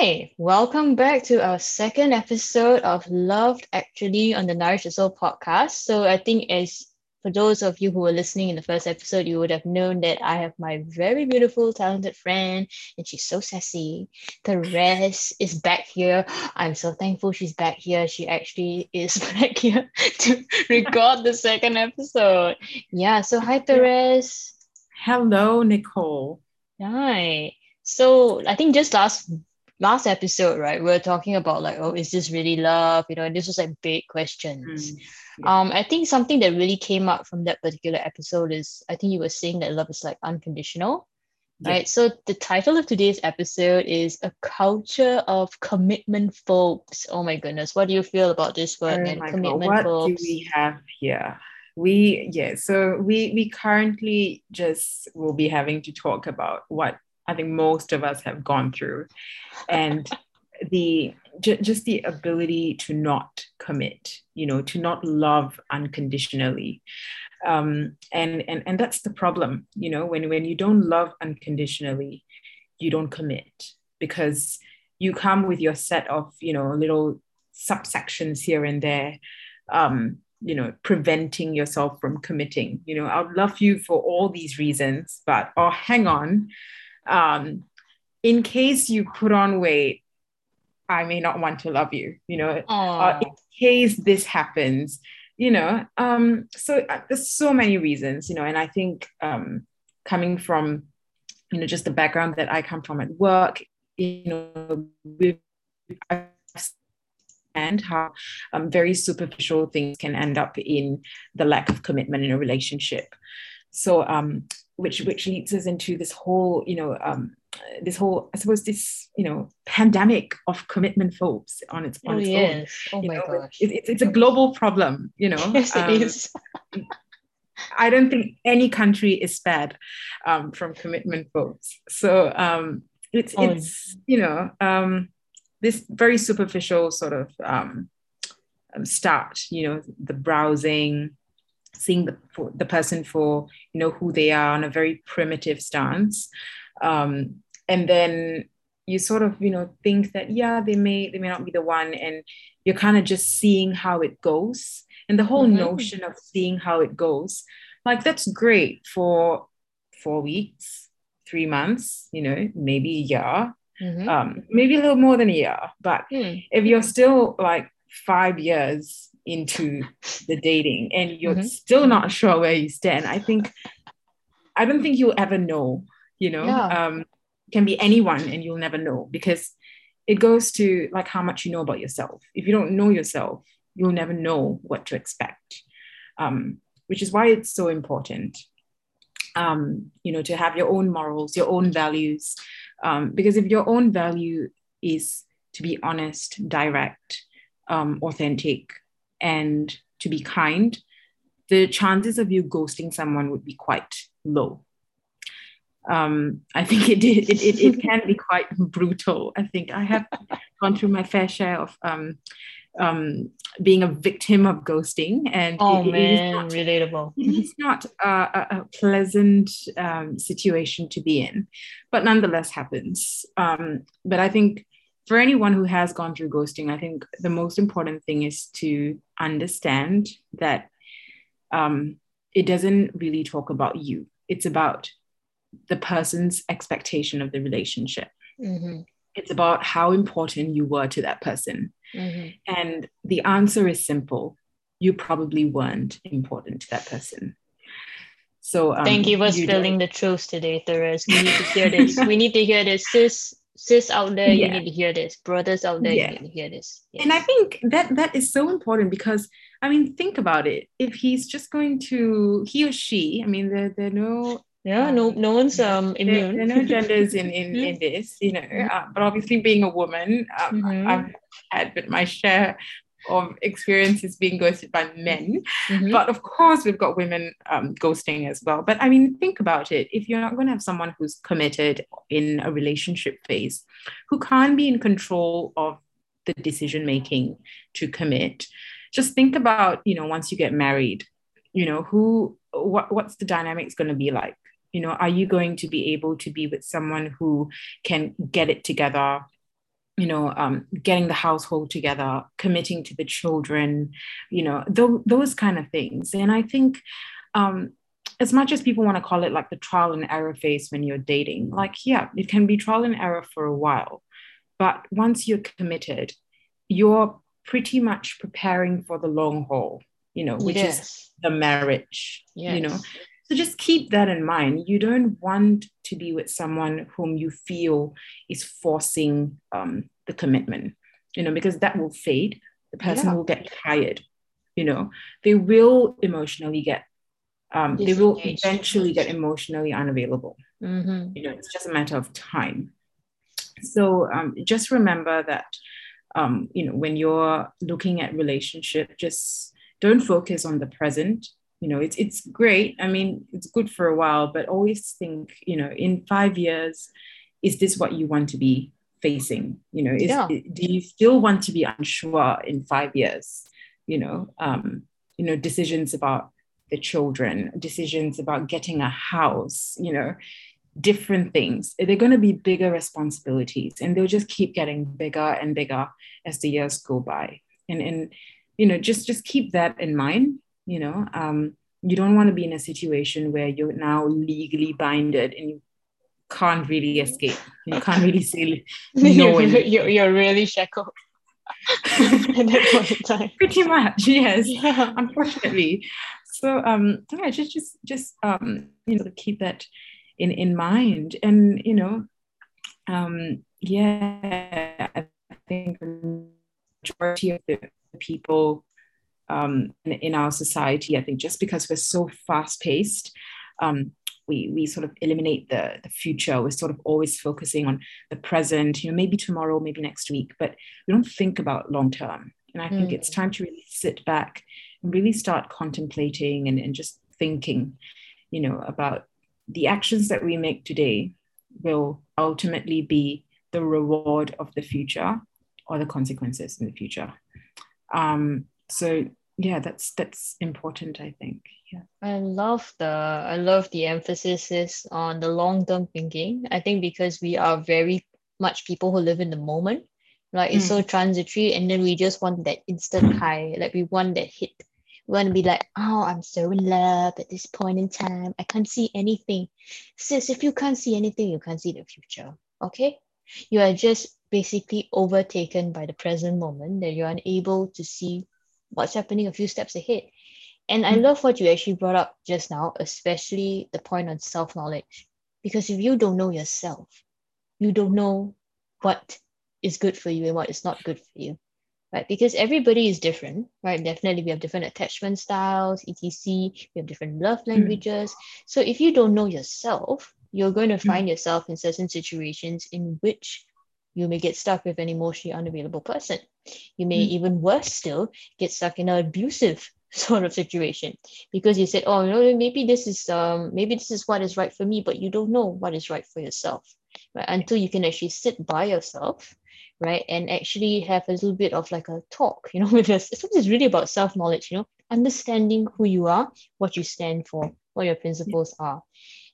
Hi, welcome back to our second episode of Loved Actually on the Nourish the Soul podcast. So I think as for those of you who were listening in the first episode, you would have known that I have my very beautiful, talented friend, and she's so sassy. Therese is back here. I'm so thankful she's back here. She actually is back here to record the second episode. Yeah, so hi, Therese. Hello, Nicole. Hi. So I think just last last episode, right, we are talking about like, oh, is this really love? You know, and this was like big questions. Mm, yeah. Um, I think something that really came up from that particular episode is I think you were saying that love is like unconditional. Yeah. Right. So the title of today's episode is a culture of commitment phobes. Oh my goodness. What do you feel about this word oh commitment God. What folks? do we have here? We yeah, so we we currently just will be having to talk about what I think most of us have gone through. And the j- just the ability to not commit, you know, to not love unconditionally. Um, and, and and that's the problem, you know, when when you don't love unconditionally, you don't commit because you come with your set of, you know, little subsections here and there. Um, you know preventing yourself from committing you know i'd love you for all these reasons but oh hang on um, in case you put on weight, I may not want to love you, you know, uh, in case this happens, you know. Um, so uh, there's so many reasons, you know, and I think um, coming from, you know, just the background that I come from at work, you know, and how um, very superficial things can end up in the lack of commitment in a relationship. So um, which which leads us into this whole you know um, this whole I suppose this you know pandemic of commitment phobes on its, on oh, its yes. own. Oh you my know, gosh! It, it's, it's a global problem, you know. Yes, it um, is. I don't think any country is spared um, from commitment phobes. So um, it's oh. it's you know um, this very superficial sort of um, um, start. You know, the browsing, seeing the the person for you know who they are on a very primitive stance um, and then you sort of you know think that yeah they may they may not be the one and you're kind of just seeing how it goes and the whole mm-hmm. notion of seeing how it goes like that's great for four weeks three months you know maybe a year mm-hmm. um, maybe a little more than a year but mm. if you're still like five years into the dating and you're mm-hmm. still not sure where you stand, I think I don't think you'll ever know, you know. Yeah. Um, can be anyone and you'll never know because it goes to like how much you know about yourself. If you don't know yourself, you'll never know what to expect. Um, which is why it's so important um, you know to have your own morals your own values um, because if your own value is to be honest direct um, authentic and to be kind, the chances of you ghosting someone would be quite low. Um, I think it, it, it, it can be quite brutal. I think I have gone through my fair share of um, um, being a victim of ghosting. And oh it, man, not, relatable. It's not a, a, pleasant um, situation to be in, but nonetheless happens. Um, but I think for anyone who has gone through ghosting, I think the most important thing is to understand that um, it doesn't really talk about you. It's about the person's expectation of the relationship. Mm-hmm. It's about how important you were to that person. Mm-hmm. And the answer is simple you probably weren't important to that person. So um, thank you for spilling the truth today, Therese. We need to hear this. we need to hear this. Sis, sis out there yeah. you need to hear this brothers out there yeah. you need to hear this yes. and i think that that is so important because i mean think about it if he's just going to he or she i mean there, there are no yeah, no, no one's um immune. There, there are no genders in in, in this, you know. Uh, but obviously, being a woman, um, mm-hmm. I've had my share of experiences being ghosted by men. Mm-hmm. But of course, we've got women um, ghosting as well. But I mean, think about it. If you're not going to have someone who's committed in a relationship phase, who can't be in control of the decision making to commit, just think about, you know, once you get married, you know, who, what, what's the dynamics going to be like? You know, are you going to be able to be with someone who can get it together you know, um, getting the household together, committing to the children, you know, th- those kind of things. And I think um, as much as people want to call it like the trial and error phase when you're dating, like, yeah, it can be trial and error for a while. But once you're committed, you're pretty much preparing for the long haul, you know, which yes. is the marriage, yes. you know. So just keep that in mind. You don't want to be with someone whom you feel is forcing um, the commitment, you know, because that will fade. The person yeah. will get tired, you know, they will emotionally get, um, they will eventually get emotionally unavailable. Mm-hmm. You know, it's just a matter of time. So um, just remember that, um, you know, when you're looking at relationship, just don't focus on the present you know it's it's great. I mean it's good for a while but always think you know in five years is this what you want to be facing? You know is, yeah. do you still want to be unsure in five years? You know um you know decisions about the children decisions about getting a house you know different things. They're going to be bigger responsibilities and they'll just keep getting bigger and bigger as the years go by. And and you know just just keep that in mind you know um, you don't want to be in a situation where you're now legally binded and you can't really escape. You can't really say no you're, you're, you're really shackled. At that point in time. Pretty much yes. Yeah. unfortunately. So um yeah just just just um you know keep that in in mind. And you know um yeah i think the majority of the people um, in, in, our society. I think just because we're so fast paced, um, we, we sort of eliminate the, the future. We're sort of always focusing on the present, you know, maybe tomorrow, maybe next week, but we don't think about long term. And I think mm. it's time to really sit back and really start contemplating and, and just thinking, you know, about the actions that we make today will ultimately be the reward of the future or the consequences in the future. Um, so yeah that's that's important i think. Yeah. I love the i love the emphasis is on the long term thinking. I think because we are very much people who live in the moment like it's mm. so transitory and then we just want that instant high like we want that hit. We want to be like oh i'm so in love at this point in time. I can't see anything. Sis if you can't see anything you can't see the future okay? You are just basically overtaken by the present moment that you're unable to see what's happening a few steps ahead. And I mm. love what you actually brought up just now, especially the point on self knowledge. Because if you don't know yourself, you don't know what is good for you and what is not good for you, right? Because everybody is different, right? Definitely, we have different attachment styles, etc. We have different love mm. languages. Mm. So if you don't know yourself, you're going to mm. find mm. yourself in certain situations in which you may get stuck with an emotionally unavailable person. You may mm. even worse still get stuck in an abusive sort of situation because you said, oh, you know, maybe this is um maybe this is what is right for me, but you don't know what is right for yourself, right? Until you can actually sit by yourself, right, and actually have a little bit of like a talk, you know, with us. It's really about self knowledge, you know, understanding who you are, what you stand for, what your principles are.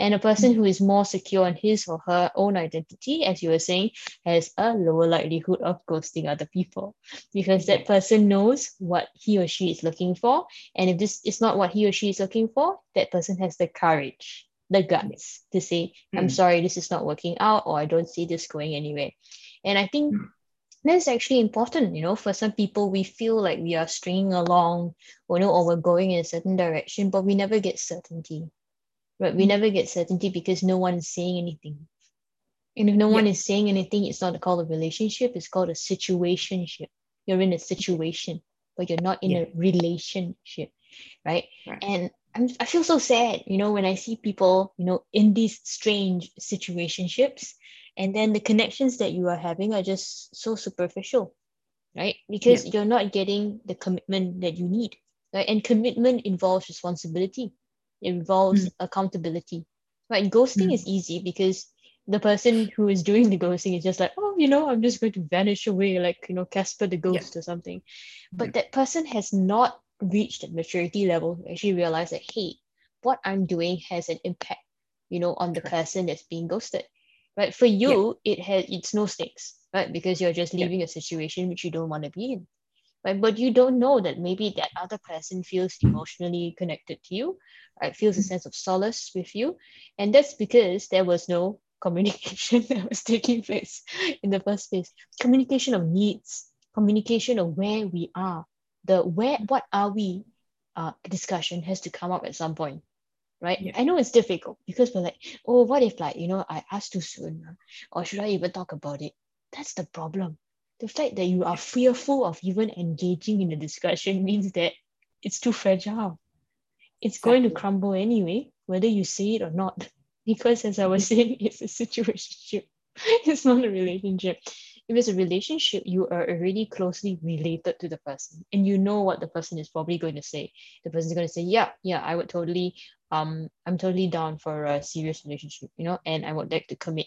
And a person who is more secure in his or her own identity, as you were saying, has a lower likelihood of ghosting other people because that person knows what he or she is looking for. And if this is not what he or she is looking for, that person has the courage, the guts to say, I'm mm. sorry, this is not working out, or I don't see this going anywhere. And I think mm. that's actually important, you know, for some people, we feel like we are stringing along, or, you know, or we're going in a certain direction, but we never get certainty but we mm. never get certainty because no one is saying anything. And if no one is saying anything, it's not called a relationship, it's called a situationship. You're in a situation, but you're not in yeah. a relationship, right? right. And I'm, I feel so sad, you know, when I see people, you know, in these strange situationships, and then the connections that you are having are just so superficial, right? Because yeah. you're not getting the commitment that you need, right? And commitment involves responsibility it involves mm. accountability right ghosting mm. is easy because the person who is doing the ghosting is just like oh you know i'm just going to vanish away like you know casper the ghost yeah. or something but yeah. that person has not reached that maturity level to actually realize that hey what i'm doing has an impact you know on the person that's being ghosted Right. For you, yeah. it has it's no stakes, right? Because you're just leaving a situation which you don't want to be in. Right. But you don't know that maybe that other person feels emotionally connected to you, right? Feels a sense of solace with you. And that's because there was no communication that was taking place in the first place. Communication of needs, communication of where we are, the where what are we uh, discussion has to come up at some point right yeah. i know it's difficult because we're like oh what if like you know i asked too soon or should i even talk about it that's the problem the fact that you are fearful of even engaging in the discussion means that it's too fragile it's exactly. going to crumble anyway whether you say it or not because as i was mm-hmm. saying it's a situation it's not a relationship if it's a relationship, you are already closely related to the person and you know what the person is probably going to say. The person is going to say, Yeah, yeah, I would totally, um, I'm totally down for a serious relationship, you know, and I would like to commit.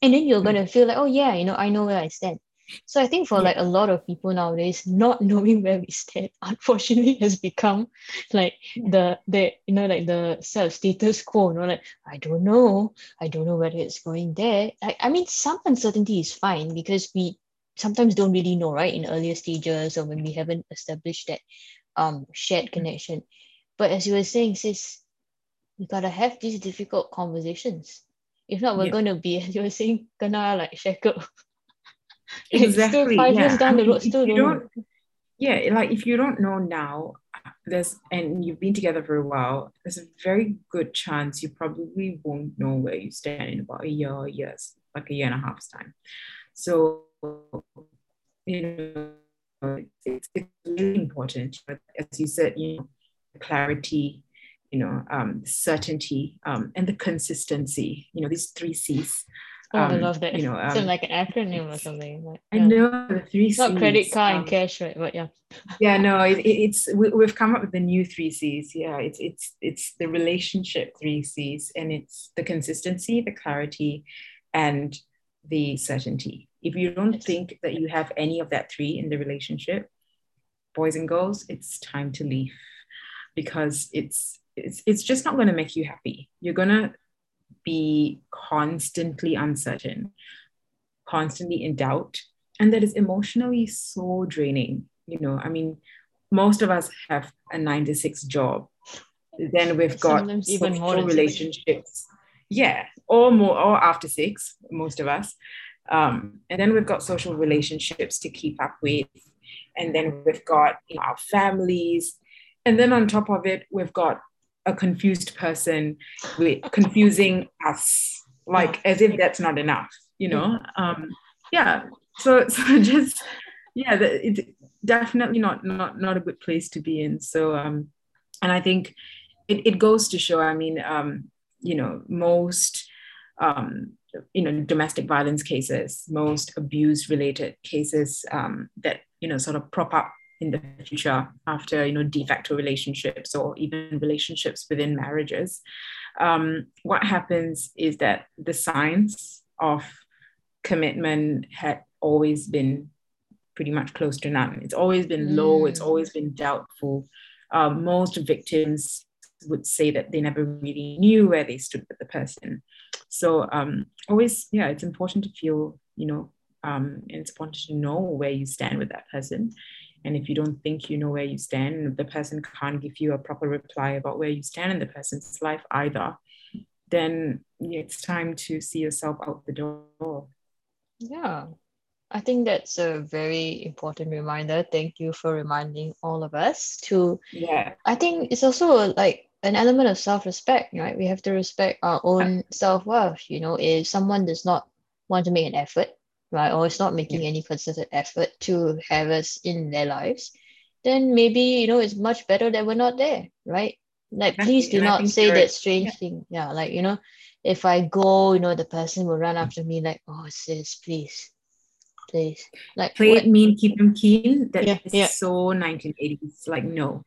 And then you're mm-hmm. going to feel like, Oh, yeah, you know, I know where I stand. So I think for yeah. like a lot of people nowadays, not knowing where we stand, unfortunately, has become like the the you know like the self status quo. You know, like I don't know, I don't know whether it's going there. I, I mean, some uncertainty is fine because we sometimes don't really know, right? In earlier stages or when we haven't established that um shared mm. connection. But as you were saying, sis, we gotta have these difficult conversations. If not, we're yeah. gonna be, as you were saying, gonna like shackle exactly. Five yeah. years down the road, still don't yeah, like if you don't know now, there's and you've been together for a while, there's a very good chance you probably won't know where you stand in about a year years, like a year and a half's time. So you know, it's, it's really important, but as you said, you know, clarity, you know, um, certainty, um, and the consistency. You know, these three C's. Oh, um, I love that. You know, um, so like an acronym or something. Like, yeah. I know the three It's not credit card and um, cash, right? But yeah. yeah, no, it, it's we, have come up with the new three C's. Yeah, it's it's it's the relationship three C's, and it's the consistency, the clarity, and the certainty. If you don't think that you have any of that three in the relationship, boys and girls, it's time to leave because it's it's it's just not going to make you happy. You're gonna be constantly uncertain, constantly in doubt. And that is emotionally so draining. You know, I mean, most of us have a nine to six job. Then we've got even more relationships. Yeah, or more, or after six, most of us. Um, and then we've got social relationships to keep up with. And then we've got you know, our families. And then on top of it, we've got a confused person with confusing us like as if that's not enough you know? Um yeah. So so just yeah it's definitely not not not a good place to be in. So um and i think it, it goes to show i mean um you know most um you know domestic violence cases most abuse related cases um that you know sort of prop up in the future after you know de facto relationships or even relationships within marriages. Um, what happens is that the signs of commitment had always been pretty much close to none. It's always been low it's mm. always been doubtful. Uh, most victims would say that they never really knew where they stood with the person. So um, always yeah it's important to feel you know um, and it's important to know where you stand with that person and if you don't think you know where you stand, and the person can't give you a proper reply about where you stand in the person's life either, then it's time to see yourself out the door. Yeah, I think that's a very important reminder. Thank you for reminding all of us to. Yeah. I think it's also like an element of self-respect, right? We have to respect our own self-worth. You know, if someone does not want to make an effort right, or is not making any concerted effort to have us in their lives, then maybe you know it's much better that we're not there, right? Like, please do not say that strange yeah. thing. Yeah, like you know, if I go, you know, the person will run after me like, "Oh, sis, please, please." Like, play what? it mean, keep them keen. That yeah, is yeah. so 1980s. Like, no,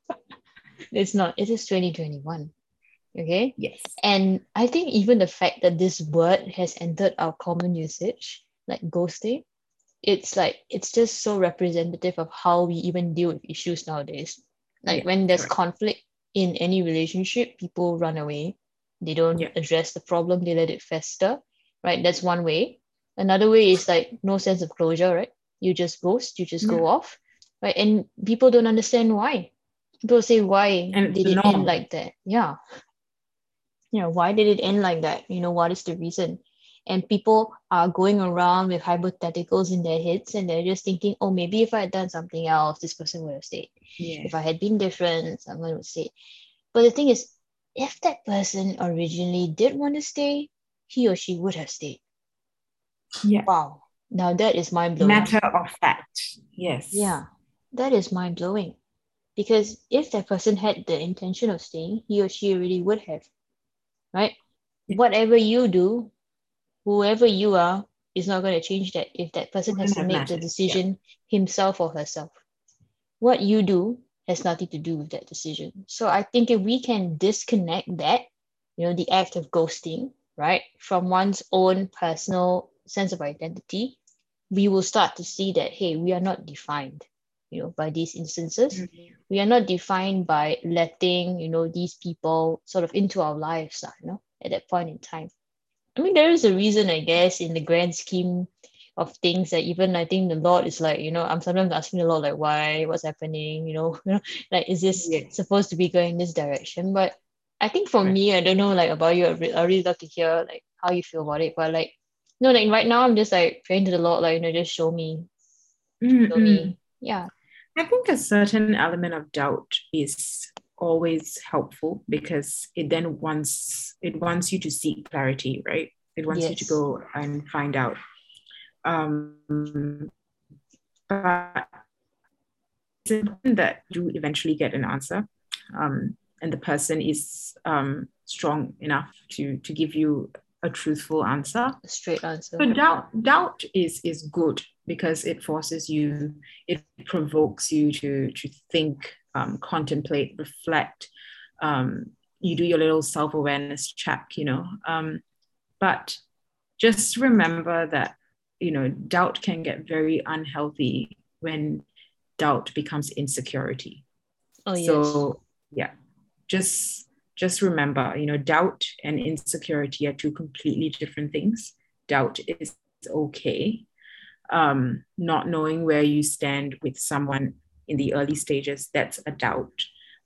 it's not. It is 2021 okay? Yes. And i think even the fact that this word has entered our common usage like ghosting it's like it's just so representative of how we even deal with issues nowadays. Like yeah, when there's conflict in any relationship people run away. They don't yeah. address the problem they let it fester right? That's one way. Another way is like no sense of closure right? You just ghost you just yeah. go off right? And people don't understand why. People say why and did it end like that? Yeah you know why did it end like that? You know what is the reason? And people are going around with hypotheticals in their heads and they're just thinking oh maybe if i had done something else this person would have stayed. Yeah. if i had been different someone would stay. But the thing is if that person originally did want to stay he or she would have stayed. Yeah. Wow. Now that is mind blowing matter of fact. Yes. Yeah. That is mind blowing because if that person had the intention of staying he or she really would have right whatever you do whoever you are is not going to change that if that person has to make the decision yeah. himself or herself. What you do has nothing to do with that decision. So I think if we can disconnect that, you know, the act of ghosting, right, from one's own personal sense of identity, we will start to see that, hey, we are not defined, you know, by these instances. Mm-hmm. We are not defined by letting, you know, these people sort of into our lives, you know, at that point in time. I mean, there is a reason, I guess, in the grand scheme of things that even I think the Lord is like, you know, I'm sometimes asking the Lord like, why, what's happening, you know, you know, like is this yeah. supposed to be going this direction? But I think for right. me, I don't know like about you. I, re- I really love to hear like how you feel about it. But like, you know, like right now, I'm just like praying to the Lord, like you know, just show me, mm-hmm. show me, yeah. I think a certain element of doubt is always helpful because it then wants it wants you to seek clarity, right? It wants yes. you to go and find out. Um, but it's important that you eventually get an answer, um, and the person is um, strong enough to to give you a truthful answer, a straight answer. But doubt doubt is is good because it forces you, it provokes you to to think um, contemplate, reflect. Um, you do your little self awareness check, you know. Um, but just remember that, you know, doubt can get very unhealthy when doubt becomes insecurity. Oh, yes. So, yeah, just just remember, you know, doubt and insecurity are two completely different things. Doubt is okay. Um, not knowing where you stand with someone in the early stages, that's a doubt.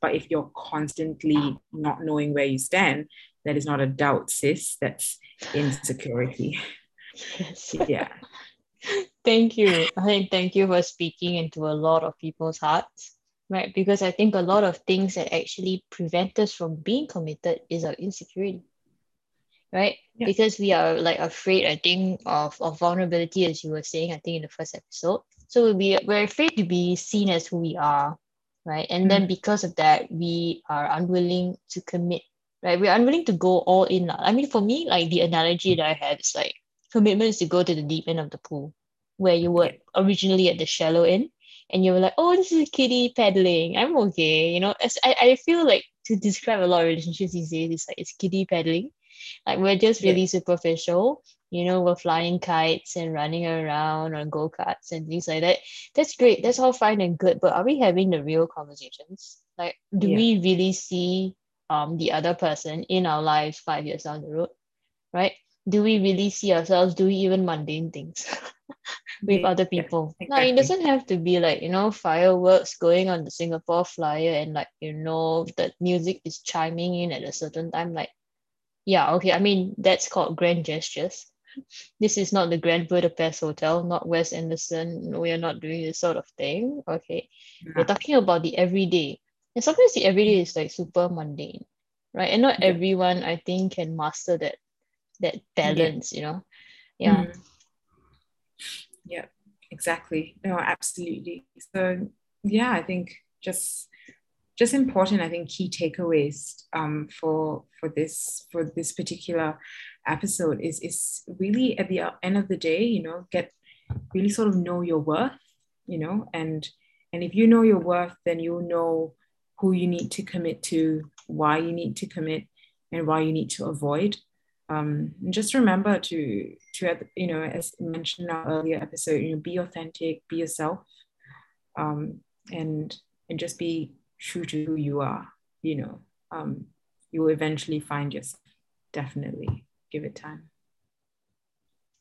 But if you're constantly not knowing where you stand, that is not a doubt, sis. That's insecurity. Yes. yeah. Thank you. I think thank you for speaking into a lot of people's hearts, right? Because I think a lot of things that actually prevent us from being committed is our insecurity, right? Yeah. Because we are like afraid, I think, of, of vulnerability, as you were saying, I think in the first episode. So we we're afraid to be seen as who we are, right? And mm. then because of that, we are unwilling to commit, right? We're unwilling to go all in. I mean, for me, like the analogy that I have is like commitment is to go to the deep end of the pool, where you were originally at the shallow end, and you were like, oh, this is a kiddie paddling. I'm okay, you know. As I, I feel like to describe a lot of relationships these days, it's like it's kiddie paddling. Like we're just really yeah. superficial you know, we're flying kites and running around on go karts and things like that. That's great. That's all fine and good. But are we having the real conversations? Like, do yeah. we really see um the other person in our lives five years down the road? Right? Do we really see ourselves doing even mundane things with other people? Exactly. No, it doesn't have to be like, you know, fireworks going on the Singapore flyer and like, you know, the music is chiming in at a certain time. Like, yeah, okay. I mean, that's called grand gestures this is not the Grand Budapest Hotel, not Wes Anderson. We are not doing this sort of thing. Okay. Yeah. We're talking about the everyday. And sometimes the everyday is like super mundane, right? And not yeah. everyone, I think, can master that that balance, yeah. you know? Yeah. Mm. Yeah, exactly. No, absolutely. So yeah, I think just just important i think key takeaways um, for for this for this particular episode is is really at the end of the day you know get really sort of know your worth you know and and if you know your worth then you'll know who you need to commit to why you need to commit and why you need to avoid um, and just remember to to you know as mentioned in our earlier episode you know be authentic be yourself um, and and just be true to who you are, you know, um, you will eventually find yourself. definitely give it time.